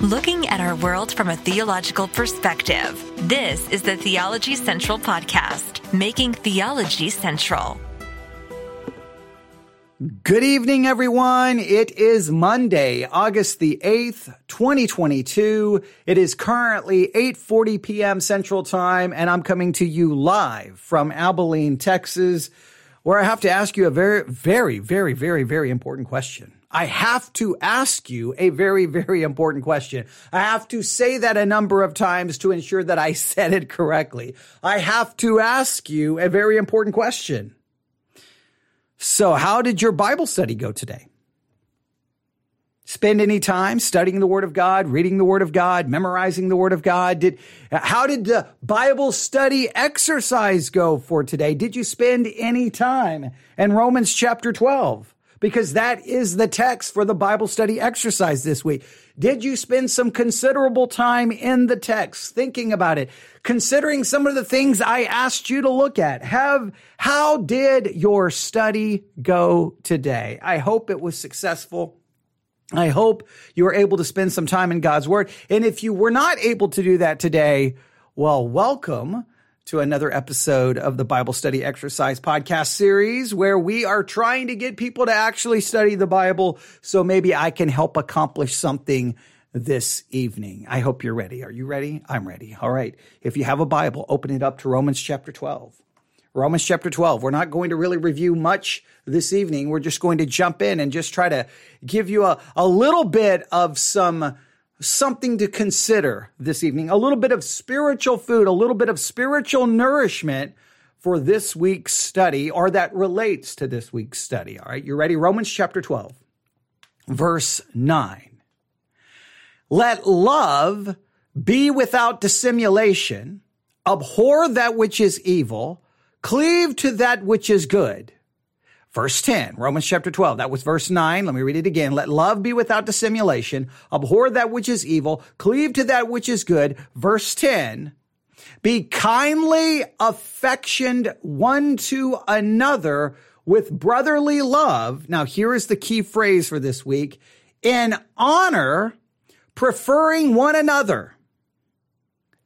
looking at our world from a theological perspective. This is the Theology Central Podcast, making theology central. Good evening, everyone. It is Monday, August the 8th, 2022. It is currently 8.40 p.m. Central Time, and I'm coming to you live from Abilene, Texas, where I have to ask you a very, very, very, very, very important question. I have to ask you a very, very important question. I have to say that a number of times to ensure that I said it correctly. I have to ask you a very important question. So, how did your Bible study go today? Spend any time studying the Word of God, reading the Word of God, memorizing the Word of God? Did how did the Bible study exercise go for today? Did you spend any time in Romans chapter 12? Because that is the text for the Bible study exercise this week. Did you spend some considerable time in the text thinking about it, considering some of the things I asked you to look at? Have, how did your study go today? I hope it was successful. I hope you were able to spend some time in God's word. And if you were not able to do that today, well, welcome to another episode of the Bible Study Exercise podcast series where we are trying to get people to actually study the Bible so maybe I can help accomplish something this evening. I hope you're ready. Are you ready? I'm ready. All right. If you have a Bible, open it up to Romans chapter 12. Romans chapter 12. We're not going to really review much this evening. We're just going to jump in and just try to give you a, a little bit of some something to consider this evening, a little bit of spiritual food, a little bit of spiritual nourishment for this week's study or that relates to this week's study. All right, you ready? Romans chapter 12, verse 9. Let love be without dissimulation, abhor that which is evil, cleave to that which is good. Verse 10, Romans chapter 12. That was verse 9. Let me read it again. Let love be without dissimulation. Abhor that which is evil. Cleave to that which is good. Verse 10, be kindly affectioned one to another with brotherly love. Now, here is the key phrase for this week. In honor, preferring one another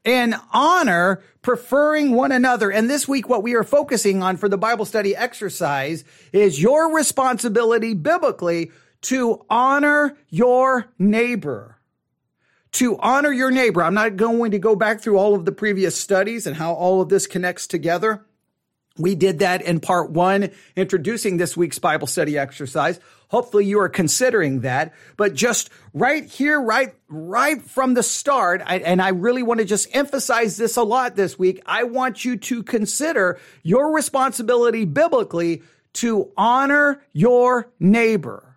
in honor, preferring one another. And this week, what we are focusing on for the Bible study exercise is your responsibility biblically to honor your neighbor. To honor your neighbor. I'm not going to go back through all of the previous studies and how all of this connects together. We did that in part one, introducing this week's Bible study exercise. Hopefully you are considering that, but just right here, right, right from the start, I, and I really want to just emphasize this a lot this week. I want you to consider your responsibility biblically to honor your neighbor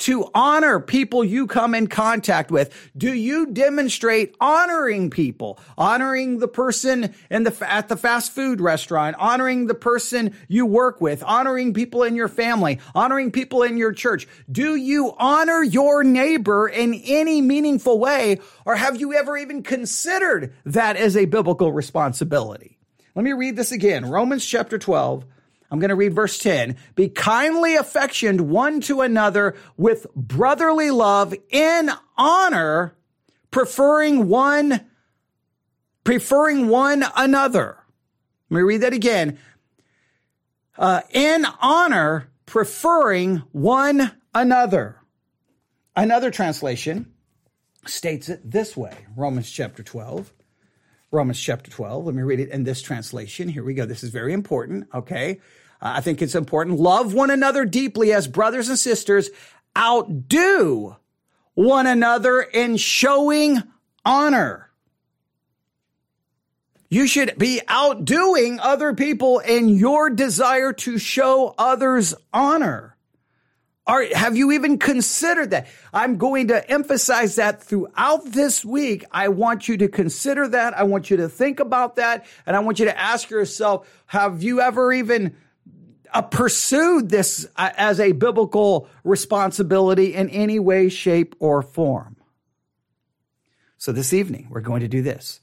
to honor people you come in contact with? Do you demonstrate honoring people, honoring the person in the, at the fast food restaurant, honoring the person you work with, honoring people in your family, honoring people in your church? Do you honor your neighbor in any meaningful way? Or have you ever even considered that as a biblical responsibility? Let me read this again. Romans chapter 12 I'm going to read verse 10. Be kindly affectioned one to another with brotherly love in honor, preferring one, preferring one another. Let me read that again. Uh, in honor, preferring one another. Another translation states it this way Romans chapter 12. Romans chapter 12. Let me read it in this translation. Here we go. This is very important. Okay. Uh, I think it's important. Love one another deeply as brothers and sisters. Outdo one another in showing honor. You should be outdoing other people in your desire to show others honor. Are, have you even considered that? I'm going to emphasize that throughout this week. I want you to consider that. I want you to think about that. And I want you to ask yourself, have you ever even uh, pursued this uh, as a biblical responsibility in any way, shape, or form. So this evening, we're going to do this.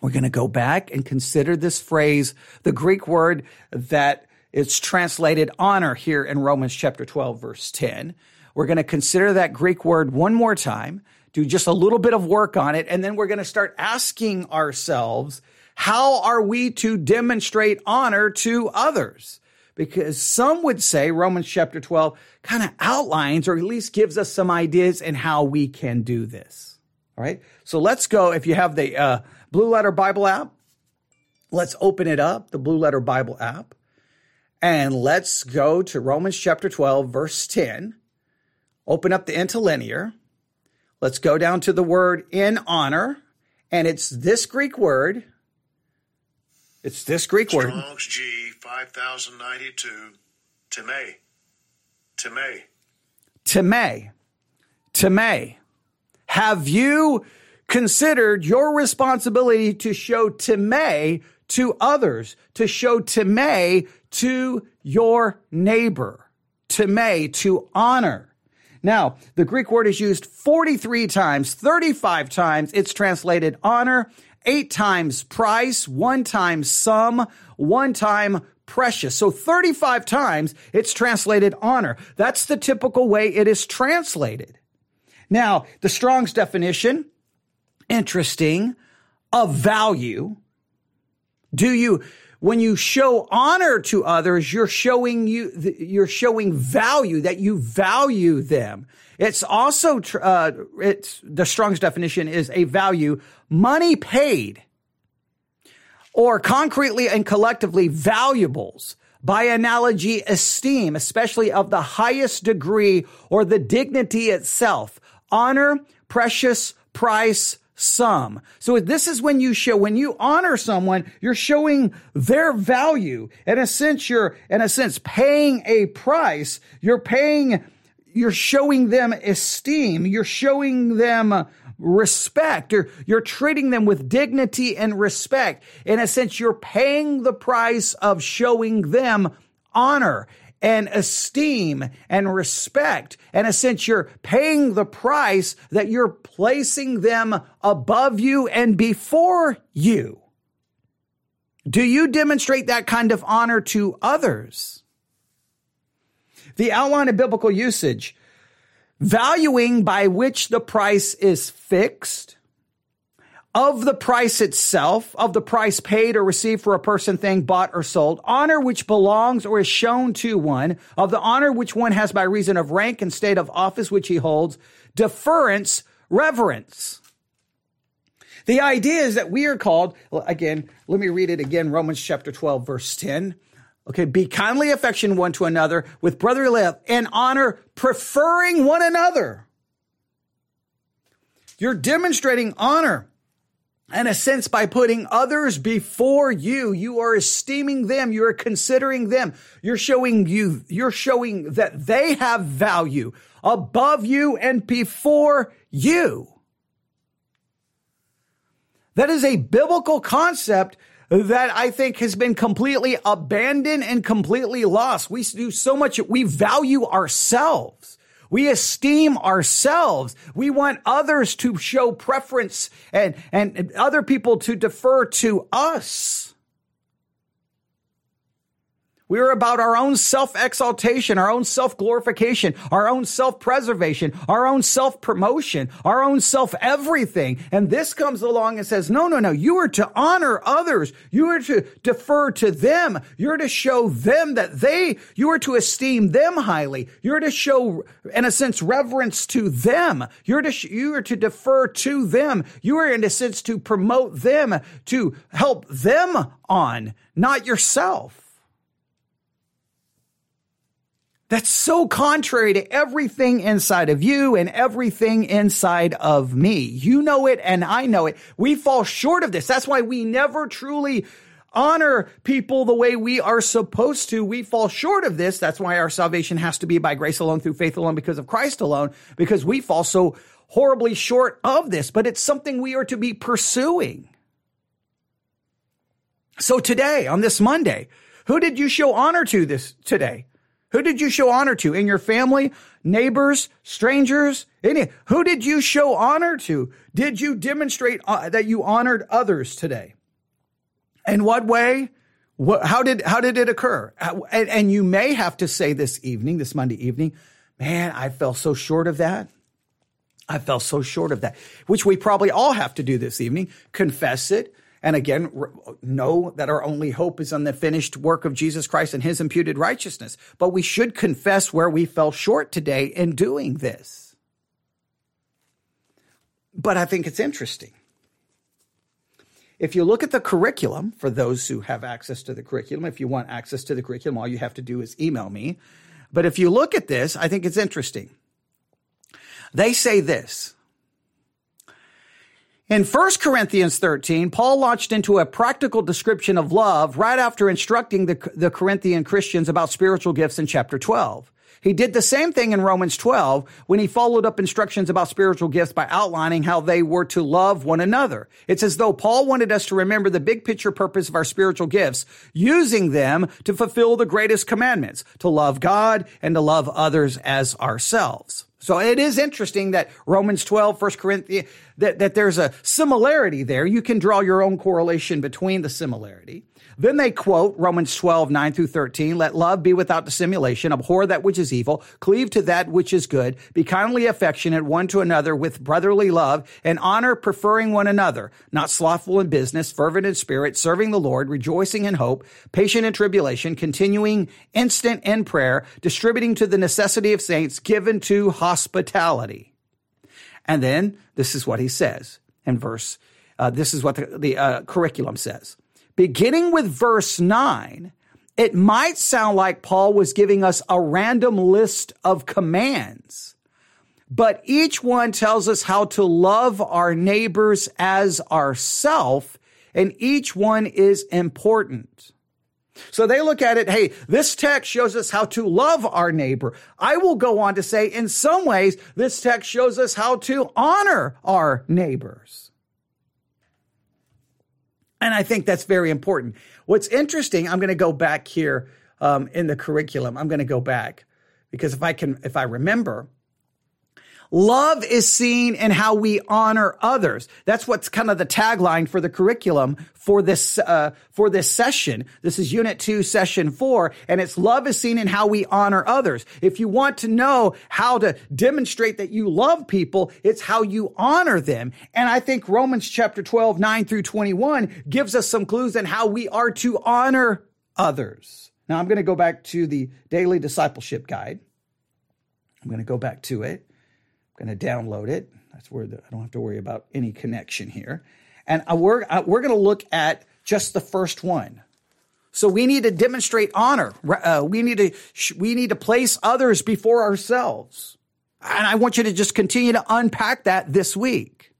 We're going to go back and consider this phrase, the Greek word that it's translated honor here in Romans chapter 12, verse 10. We're going to consider that Greek word one more time do just a little bit of work on it. And then we're going to start asking ourselves, how are we to demonstrate honor to others? Because some would say Romans chapter 12 kind of outlines or at least gives us some ideas in how we can do this. All right. So let's go. If you have the uh, Blue Letter Bible app, let's open it up, the Blue Letter Bible app, and let's go to Romans chapter 12, verse 10. Open up the interlinear. Let's go down to the word in honor, and it's this Greek word. It's this Greek word. Strong's G 5092. Timei. Timei. Timei. Timei. Have you considered your responsibility to show Timei to others, to show Timei to your neighbor? Timei, to honor. Now, the Greek word is used 43 times, 35 times. It's translated honor, eight times price, one time sum, one time precious. So 35 times it's translated honor. That's the typical way it is translated. Now, the Strong's definition, interesting, of value. Do you when you show honor to others, you're showing you, you're showing value that you value them. It's also, uh, it's the Strong's definition is a value money paid or concretely and collectively valuables by analogy esteem, especially of the highest degree or the dignity itself, honor, precious, price, some. So this is when you show, when you honor someone, you're showing their value. In a sense, you're, in a sense, paying a price. You're paying, you're showing them esteem. You're showing them respect or you're treating them with dignity and respect. In a sense, you're paying the price of showing them honor and esteem and respect. And a sense you're paying the price that you're placing them above you and before you. Do you demonstrate that kind of honor to others? The outline of biblical usage, valuing by which the price is fixed, of the price itself, of the price paid or received for a person, thing bought or sold, honor which belongs or is shown to one, of the honor which one has by reason of rank and state of office which he holds, deference, reverence. The idea is that we are called, again, let me read it again, Romans chapter 12, verse 10. Okay, be kindly affection one to another with brotherly love and honor, preferring one another. You're demonstrating honor in a sense, by putting others before you, you are esteeming them. You are considering them. You're showing you, you're showing that they have value above you and before you. That is a biblical concept that I think has been completely abandoned and completely lost. We do so much, we value ourselves. We esteem ourselves. We want others to show preference and, and other people to defer to us. We are about our own self exaltation, our own self glorification, our own self preservation, our own self promotion, our own self everything. And this comes along and says, no, no, no, you are to honor others. You are to defer to them. You're to show them that they, you are to esteem them highly. You're to show, in a sense, reverence to them. You're to, you are to defer to them. You are in a sense to promote them, to help them on, not yourself. That's so contrary to everything inside of you and everything inside of me. You know it and I know it. We fall short of this. That's why we never truly honor people the way we are supposed to. We fall short of this. That's why our salvation has to be by grace alone, through faith alone, because of Christ alone, because we fall so horribly short of this. But it's something we are to be pursuing. So today, on this Monday, who did you show honor to this today? Who did you show honor to in your family, neighbors, strangers? Any, who did you show honor to? Did you demonstrate uh, that you honored others today? In what way? What, how did how did it occur? And, and you may have to say this evening, this Monday evening, man, I fell so short of that. I fell so short of that, which we probably all have to do this evening. Confess it. And again, know that our only hope is on the finished work of Jesus Christ and his imputed righteousness. But we should confess where we fell short today in doing this. But I think it's interesting. If you look at the curriculum, for those who have access to the curriculum, if you want access to the curriculum, all you have to do is email me. But if you look at this, I think it's interesting. They say this. In 1 Corinthians 13, Paul launched into a practical description of love right after instructing the, the Corinthian Christians about spiritual gifts in chapter 12. He did the same thing in Romans 12 when he followed up instructions about spiritual gifts by outlining how they were to love one another. It's as though Paul wanted us to remember the big picture purpose of our spiritual gifts, using them to fulfill the greatest commandments, to love God and to love others as ourselves. So it is interesting that Romans 12, 1 Corinthians, that, that there's a similarity there. You can draw your own correlation between the similarity. Then they quote Romans 12, 9 through 13. Let love be without dissimulation. Abhor that which is evil. Cleave to that which is good. Be kindly affectionate one to another with brotherly love and honor preferring one another. Not slothful in business, fervent in spirit, serving the Lord, rejoicing in hope, patient in tribulation, continuing instant in prayer, distributing to the necessity of saints, given to hospitality. And then this is what he says in verse, uh, this is what the, the uh, curriculum says beginning with verse 9, it might sound like Paul was giving us a random list of commands, but each one tells us how to love our neighbors as ourself, and each one is important. So they look at it, hey, this text shows us how to love our neighbor. I will go on to say, in some ways, this text shows us how to honor our neighbors. And I think that's very important. What's interesting, I'm going to go back here um, in the curriculum. I'm going to go back because if I can, if I remember, Love is seen in how we honor others. That's what's kind of the tagline for the curriculum for this uh, for this session. This is Unit Two, Session Four, and it's love is seen in how we honor others. If you want to know how to demonstrate that you love people, it's how you honor them. And I think Romans chapter 12, 9 through 21 gives us some clues on how we are to honor others. Now I'm going to go back to the daily discipleship guide. I'm going to go back to it going to download it. That's where the, I don't have to worry about any connection here. And uh, we're, uh, we're going to look at just the first one. So we need to demonstrate honor. Uh, we need to we need to place others before ourselves. And I want you to just continue to unpack that this week.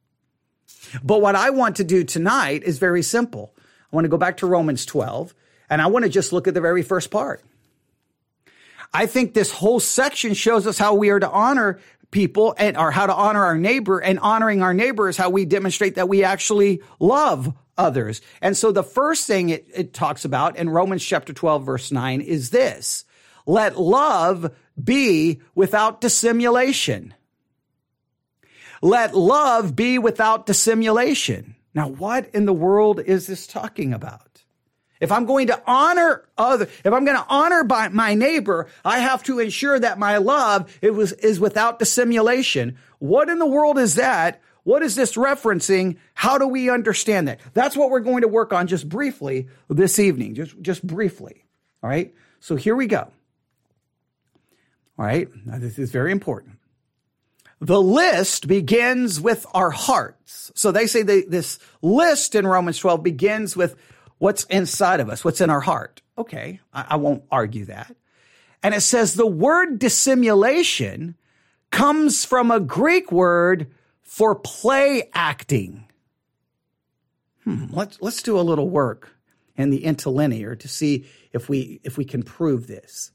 But what I want to do tonight is very simple. I want to go back to Romans 12 and I want to just look at the very first part. I think this whole section shows us how we are to honor people and or how to honor our neighbor and honoring our neighbor is how we demonstrate that we actually love others. And so the first thing it, it talks about in Romans chapter 12 verse 9 is this. Let love be without dissimulation. Let love be without dissimulation. Now, what in the world is this talking about? If I'm going to honor other, if I'm going to honor by my neighbor, I have to ensure that my love it was, is without dissimulation. What in the world is that? What is this referencing? How do we understand that? That's what we're going to work on just briefly this evening, just, just briefly. All right. So here we go. All right. Now, this is very important. The list begins with our hearts. So they say they, this list in Romans 12 begins with what's inside of us, what's in our heart. Okay, I, I won't argue that. And it says the word dissimulation comes from a Greek word for play acting. Hmm, let's, let's do a little work in the interlinear to see if we, if we can prove this.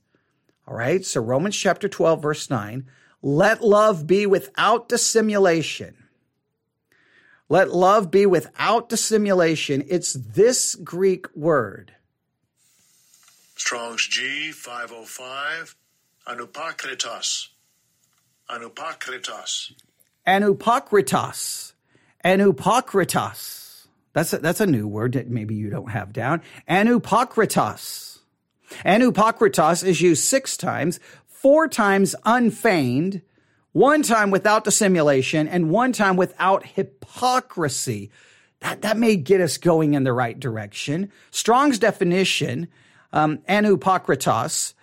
All right. So Romans chapter 12, verse 9, let love be without dissimulation. Let love be without dissimulation. It's this Greek word. Strong's G 505, anupakritos. Anupakritos. Anupakritos. Anupakritos. That's a, that's a new word that maybe you don't have down. Anupakritos. Anupakritos is used six times, four times unfeigned, one time without dissimulation, and one time without hypocrisy. That, that may get us going in the right direction. Strong's definition, um, anupokritos,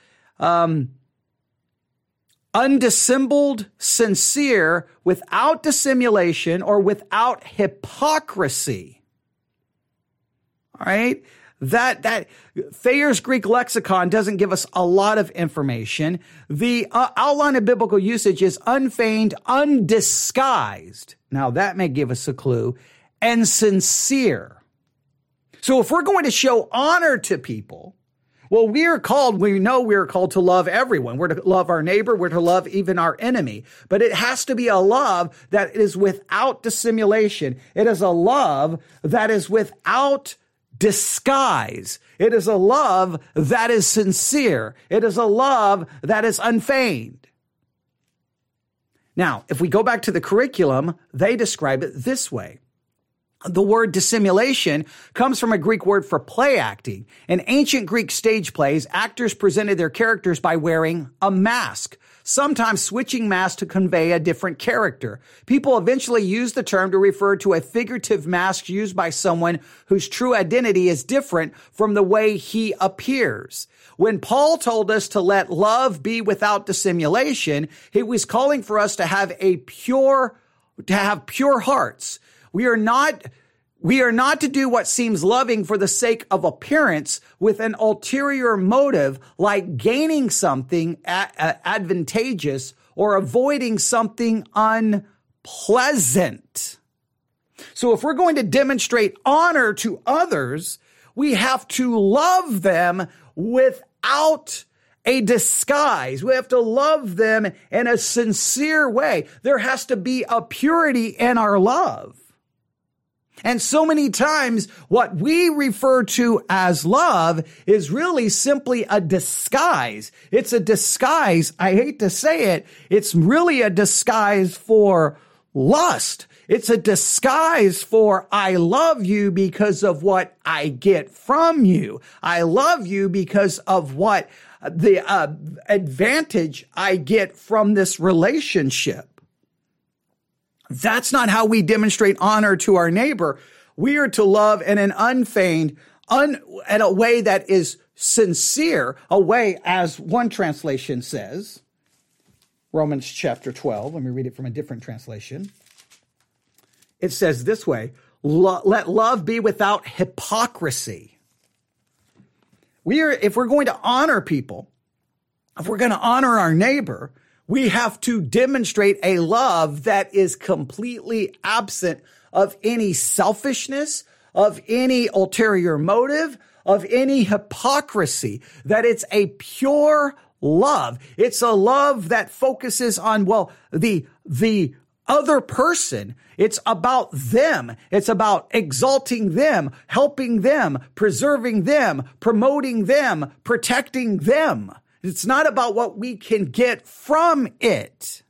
um, undissembled, sincere, without dissimulation or without hypocrisy. All right. That, that Thayer's Greek lexicon doesn't give us a lot of information. The uh, outline of biblical usage is unfeigned, undisguised. Now that may give us a clue and sincere. So if we're going to show honor to people, well, we are called, we know we are called to love everyone. We're to love our neighbor. We're to love even our enemy. But it has to be a love that is without dissimulation. It is a love that is without disguise. It is a love that is sincere. It is a love that is unfeigned. Now, if we go back to the curriculum, they describe it this way. The word dissimulation comes from a Greek word for play acting. In ancient Greek stage plays, actors presented their characters by wearing a mask, sometimes switching masks to convey a different character. People eventually use the term to refer to a figurative mask used by someone whose true identity is different from the way he appears. When Paul told us to let love be without dissimulation, he was calling for us to have a pure, to have pure hearts we are not we are not to do what seems loving for the sake of appearance with an ulterior motive like gaining something advantageous or avoiding something unpleasant. So if we're going to demonstrate honor to others, we have to love them without a disguise. We have to love them in a sincere way. There has to be a purity in our love. And so many times what we refer to as love is really simply a disguise. It's a disguise. I hate to say it. It's really a disguise for lust. It's a disguise for I love you because of what I get from you. I love you because of what the uh, advantage I get from this relationship. That's not how we demonstrate honor to our neighbor. We are to love in an unfeigned, un, in a way that is sincere, a way, as one translation says, Romans chapter 12. Let me read it from a different translation. It says this way let love be without hypocrisy. We are, if we're going to honor people, if we're going to honor our neighbor, we have to demonstrate a love that is completely absent of any selfishness, of any ulterior motive, of any hypocrisy, that it's a pure love. It's a love that focuses on, well, the, the other person. It's about them. It's about exalting them, helping them, preserving them, promoting them, protecting them. It's not about what we can get from it.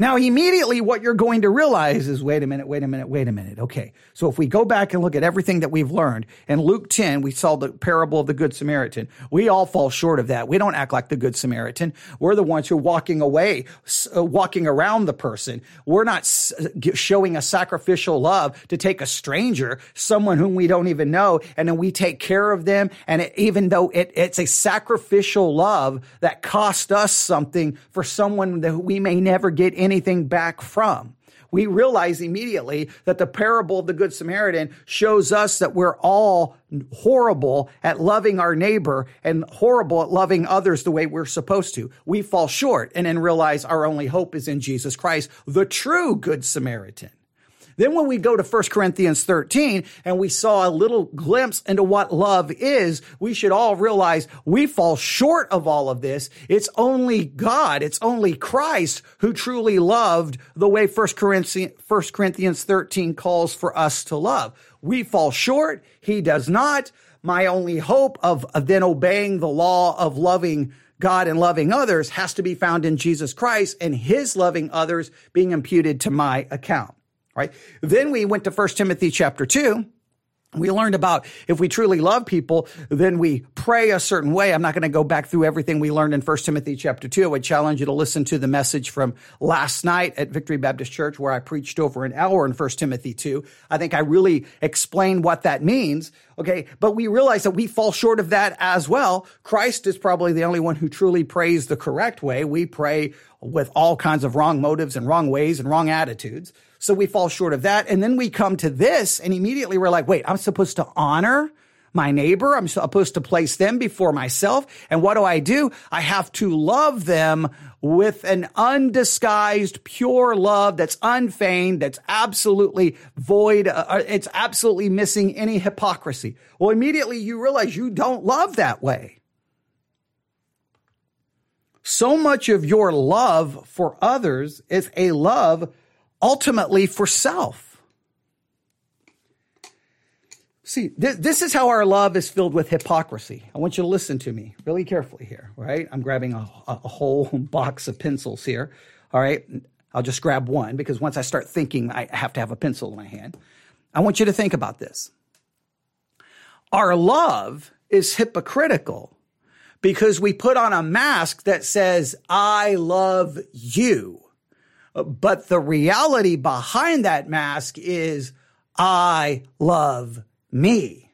Now, immediately what you're going to realize is wait a minute, wait a minute, wait a minute. Okay. So if we go back and look at everything that we've learned in Luke 10, we saw the parable of the Good Samaritan. We all fall short of that. We don't act like the Good Samaritan. We're the ones who are walking away, uh, walking around the person. We're not showing a sacrificial love to take a stranger, someone whom we don't even know, and then we take care of them. And it, even though it, it's a sacrificial love that cost us something for someone that we may never get in anything back from. We realize immediately that the parable of the Good Samaritan shows us that we're all horrible at loving our neighbor and horrible at loving others the way we're supposed to. We fall short and then realize our only hope is in Jesus Christ, the true Good Samaritan. Then when we go to 1 Corinthians 13 and we saw a little glimpse into what love is, we should all realize we fall short of all of this. It's only God, it's only Christ who truly loved the way 1 Corinthians, 1 Corinthians 13 calls for us to love. We fall short. He does not. My only hope of, of then obeying the law of loving God and loving others has to be found in Jesus Christ and his loving others being imputed to my account right? Then we went to 1 Timothy chapter 2 we learned about if we truly love people, then we pray a certain way. I'm not going to go back through everything we learned in 1 Timothy chapter 2. I would challenge you to listen to the message from last night at Victory Baptist Church where I preached over an hour in 1 Timothy 2. I think I really explained what that means. Okay. But we realize that we fall short of that as well. Christ is probably the only one who truly prays the correct way. We pray with all kinds of wrong motives and wrong ways and wrong attitudes. So we fall short of that. And then we come to this and immediately we're like, wait, I'm supposed to honor my neighbor. I'm supposed to place them before myself. And what do I do? I have to love them with an undisguised, pure love that's unfeigned, that's absolutely void. Uh, uh it's absolutely missing any hypocrisy. Well, immediately you realize you don't love that way. So much of your love for others is a love ultimately for self. See, th- this is how our love is filled with hypocrisy. I want you to listen to me really carefully here, right? I'm grabbing a, a whole box of pencils here. All right. I'll just grab one because once I start thinking, I have to have a pencil in my hand. I want you to think about this. Our love is hypocritical because we put on a mask that says, I love you. But the reality behind that mask is I love me.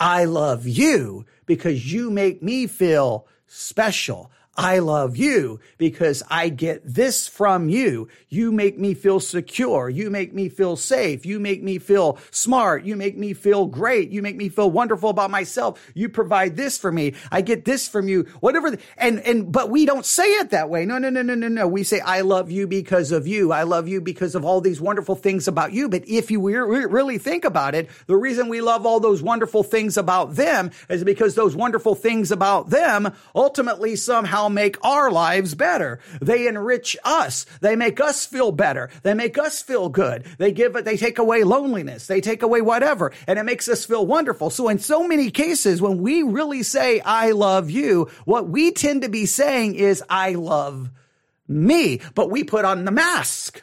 I love you because you make me feel special. I love you because I get this from you. You make me feel secure. You make me feel safe. You make me feel smart. You make me feel great. You make me feel wonderful about myself. You provide this for me. I get this from you. Whatever. And, and, but we don't say it that way. No, no, no, no, no, no. We say, I love you because of you. I love you because of all these wonderful things about you. But if you really think about it, the reason we love all those wonderful things about them is because those wonderful things about them ultimately somehow make our lives better. They enrich us. They make us feel better. They make us feel good. They give they take away loneliness. They take away whatever and it makes us feel wonderful. So in so many cases, when we really say, I love you, what we tend to be saying is, I love me, but we put on the mask.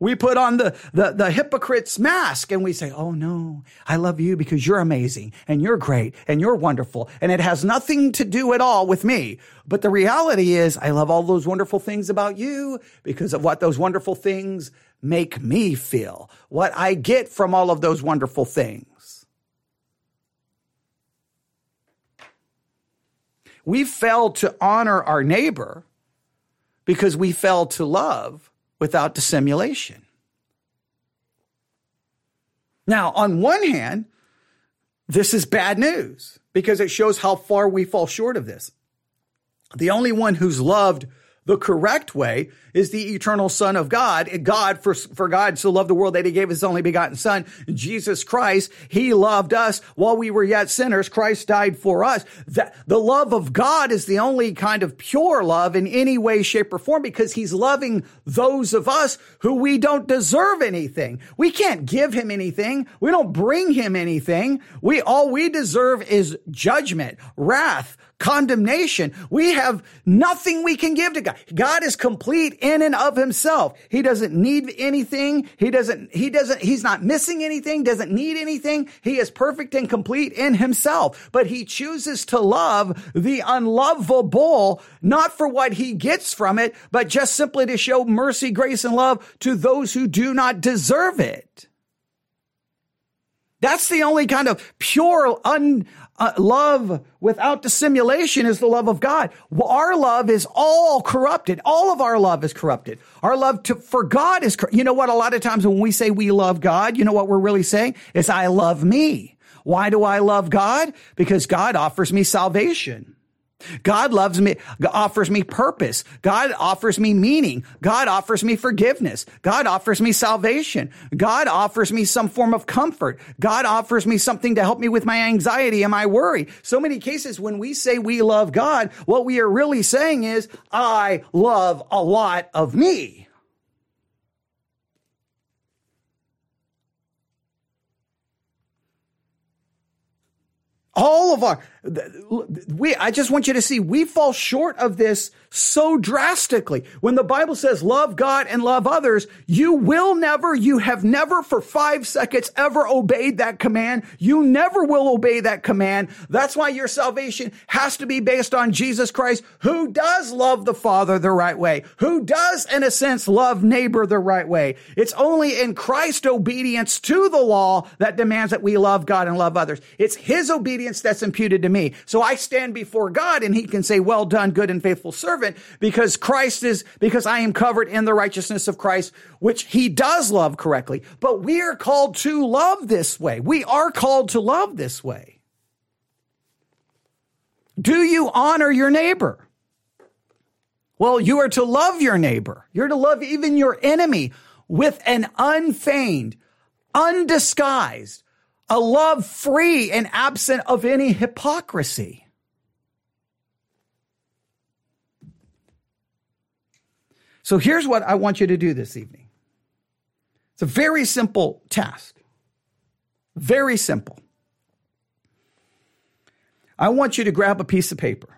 We put on the, the, the hypocrite's mask and we say, Oh no, I love you because you're amazing and you're great and you're wonderful. And it has nothing to do at all with me. But the reality is I love all those wonderful things about you because of what those wonderful things make me feel, what I get from all of those wonderful things. We fail to honor our neighbor because we fail to love without dissimulation. Now, on one hand, this is bad news because it shows how far we fall short of this. The only one who's loved the correct way is the eternal son of God. God, for, for God so loved the world that he gave his only begotten son, Jesus Christ. He loved us while we were yet sinners. Christ died for us. That the love of God is the only kind of pure love in any way, shape, or form because he's loving those of us who we don't deserve anything. We can't give him anything. We don't bring him anything. We, all we deserve is judgment, wrath, condemnation. We have nothing we can give to God. God is complete in and of himself. He doesn't need anything. He doesn't, he doesn't, he's not missing anything, doesn't need anything. He is perfect and complete in himself, but he chooses to love the unlovable, not for what he gets from it, but just simply to show mercy, grace, and love to those who do not deserve it. That's the only kind of pure un, uh, love without dissimulation is the love of God. Our love is all corrupted. All of our love is corrupted. Our love to, for God is, you know what? A lot of times when we say we love God, you know what we're really saying is I love me. Why do I love God? Because God offers me salvation. God loves me, offers me purpose. God offers me meaning. God offers me forgiveness. God offers me salvation. God offers me some form of comfort. God offers me something to help me with my anxiety and my worry. So many cases when we say we love God, what we are really saying is, I love a lot of me. All of our we I just want you to see we fall short of this so drastically. When the Bible says love God and love others, you will never, you have never for five seconds ever obeyed that command. You never will obey that command. That's why your salvation has to be based on Jesus Christ, who does love the Father the right way, who does, in a sense, love neighbor the right way. It's only in Christ's obedience to the law that demands that we love God and love others. It's his obedience that's imputed to me. So I stand before God and he can say, well done, good and faithful servant servant because Christ is, because I am covered in the righteousness of Christ, which he does love correctly. But we are called to love this way. We are called to love this way. Do you honor your neighbor? Well, you are to love your neighbor. You're to love even your enemy with an unfeigned, undisguised, a love free and absent of any hypocrisy. So here's what I want you to do this evening. It's a very simple task. Very simple. I want you to grab a piece of paper.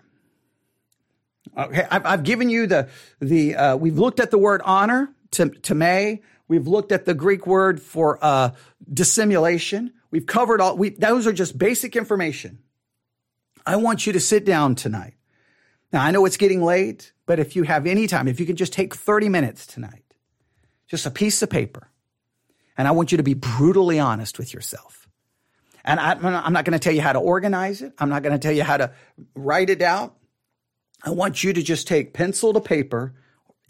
Okay, I've, I've given you the the uh, we've looked at the word honor to to may. We've looked at the Greek word for uh, dissimulation. We've covered all. We those are just basic information. I want you to sit down tonight. Now I know it's getting late. But if you have any time, if you can just take 30 minutes tonight, just a piece of paper, and I want you to be brutally honest with yourself. And I, am not going to tell you how to organize it. I'm not going to tell you how to write it out. I want you to just take pencil to paper.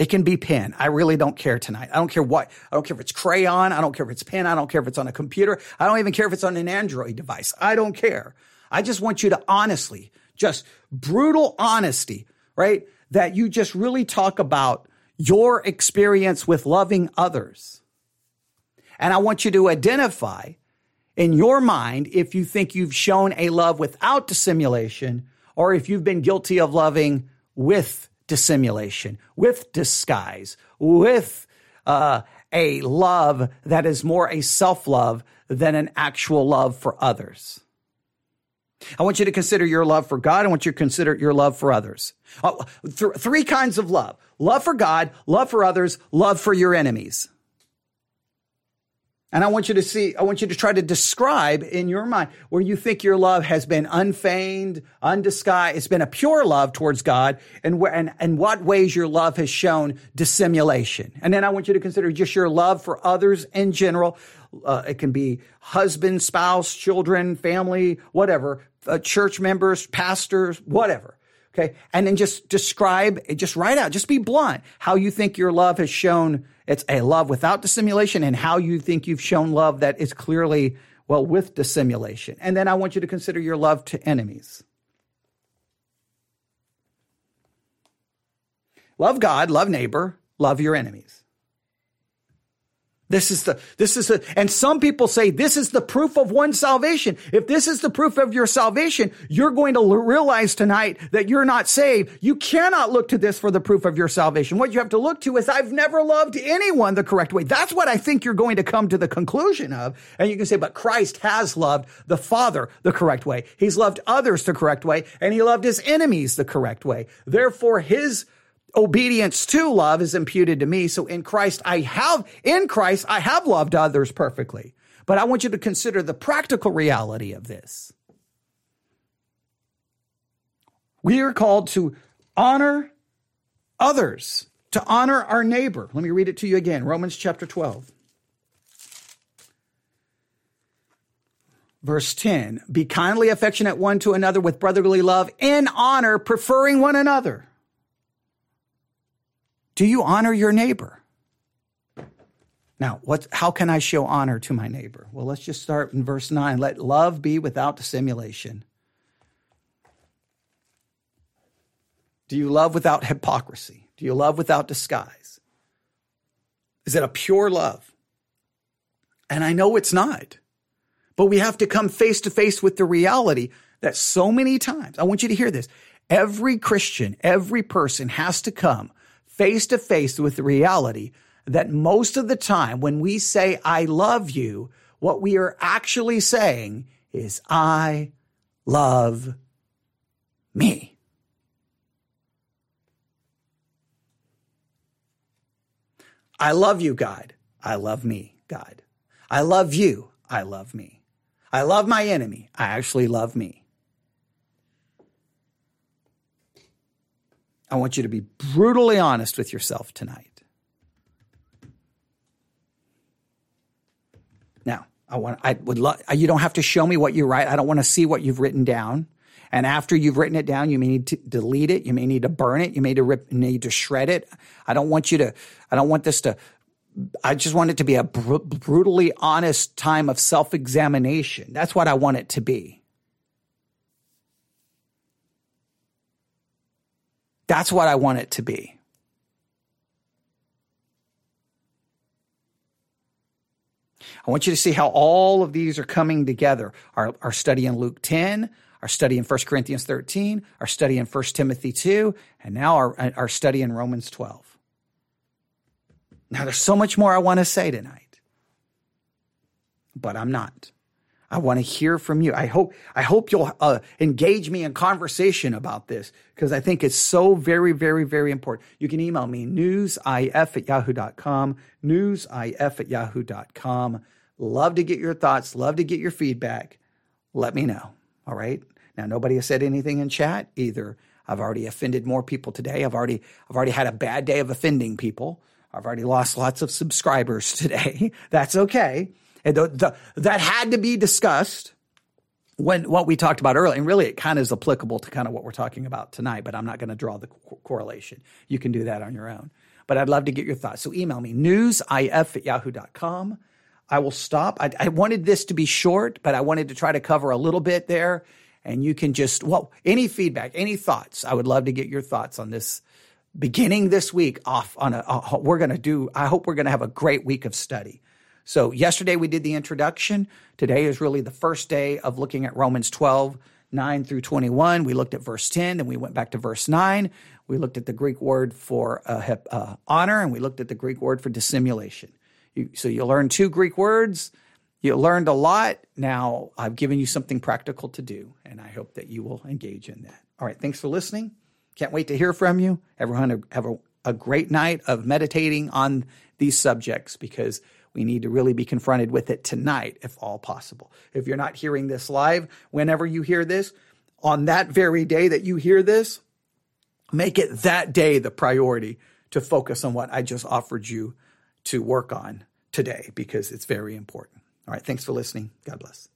It can be pen. I really don't care tonight. I don't care what. I don't care if it's crayon. I don't care if it's pen. I don't care if it's on a computer. I don't even care if it's on an Android device. I don't care. I just want you to honestly, just brutal honesty, right? that you just really talk about your experience with loving others. And I want you to identify in your mind if you think you've shown a love without dissimulation or if you've been guilty of loving with dissimulation, with disguise, with uh, a love that is more a self love than an actual love for others. I want you to consider your love for God. I want you to consider your love for others. Oh, th- three kinds of love. Love for God, love for others, love for your enemies. And I want you to see, I want you to try to describe in your mind where you think your love has been unfeigned, undisguised. It's been a pure love towards God and where, and, and what ways your love has shown dissimulation. And then I want you to consider just your love for others in general. Uh, it can be husband, spouse, children, family, whatever, uh, church members, pastors, whatever. Okay. And then just describe, just write out, just be blunt how you think your love has shown it's a love without dissimulation and how you think you've shown love that is clearly, well, with dissimulation. And then I want you to consider your love to enemies. Love God, love neighbor, love your enemies. This is the, this is the, and some people say this is the proof of one's salvation. If this is the proof of your salvation, you're going to realize tonight that you're not saved. You cannot look to this for the proof of your salvation. What you have to look to is, I've never loved anyone the correct way. That's what I think you're going to come to the conclusion of. And you can say, but Christ has loved the Father the correct way. He's loved others the correct way, and he loved his enemies the correct way. Therefore, his obedience to love is imputed to me. So in Christ, I have, in Christ, I have loved others perfectly. But I want you to consider the practical reality of this. We are called to honor others, to honor our neighbor. Let me read it to you again Romans chapter 12. Verse 10 Be kindly affectionate one to another with brotherly love, in honor, preferring one another. Do you honor your neighbor? Now, what, how can I show honor to my neighbor? Well, let's just start in verse 9. Let love be without dissimulation. Do you love without hypocrisy? Do you love without disguise? Is it a pure love? And I know it's not, but we have to come face to face with the reality that so many times, I want you to hear this. Every Christian, every person has to come face to face with the reality that most of the time when we say, I love you, what we are actually saying is, I love me. I love you, God. I love me, God. I love you. I love me. I love my enemy. I actually love me. I want you to be brutally honest with yourself tonight. Now, I want I would love you don't have to show me what you write. I don't want to see what you've written down. And after you've written it down, you may need to delete it. You may need to burn it. You may need to shred it. I don't want you to, I don't want this to, I just want it to be a br- brutally honest time of self examination. That's what I want it to be. That's what I want it to be. I want you to see how all of these are coming together. Our, our study in Luke 10, our study in 1 Corinthians 13, our study in 1 Timothy 2, and now our, our study in Romans 12. Now, there's so much more I want to say tonight, but I'm not. I want to hear from you. I hope I hope you'll uh, engage me in conversation about this because I think it's so very, very, very important. You can email me newsif at yahoo.com, newsif at yahoo.com. Love to get your thoughts, love to get your feedback. Let me know. All right. Now, nobody has said anything in chat either. I've already offended more people today. I've already, I've already had a bad day of offending people. I've already lost lots of subscribers today. That's okay. And the, the, that had to be discussed when what we talked about earlier. And really, it kind of is applicable to kind of what we're talking about tonight, but I'm not going to draw the co- correlation. You can do that on your own. But I'd love to get your thoughts. So email me, newsif at yahoo.com. I will stop. I, I wanted this to be short, but I wanted to try to cover a little bit there and you can just, well, any feedback, any thoughts. I would love to get your thoughts on this beginning this week off on a, a we're going to do, I hope we're going to have a great week of study. So yesterday we did the introduction. Today is really the first day of looking at Romans 12, 9 through 21. We looked at verse 10, then we went back to verse 9. We looked at the Greek word for uh, uh, honor, and we looked at the Greek word for dissimulation. You, so you learn two Greek words you learned a lot. Now I've given you something practical to do, and I hope that you will engage in that. All right. Thanks for listening. Can't wait to hear from you. Everyone, have a, a great night of meditating on these subjects because we need to really be confronted with it tonight, if all possible. If you're not hearing this live, whenever you hear this, on that very day that you hear this, make it that day the priority to focus on what I just offered you to work on today because it's very important. All right. Thanks for listening. God bless.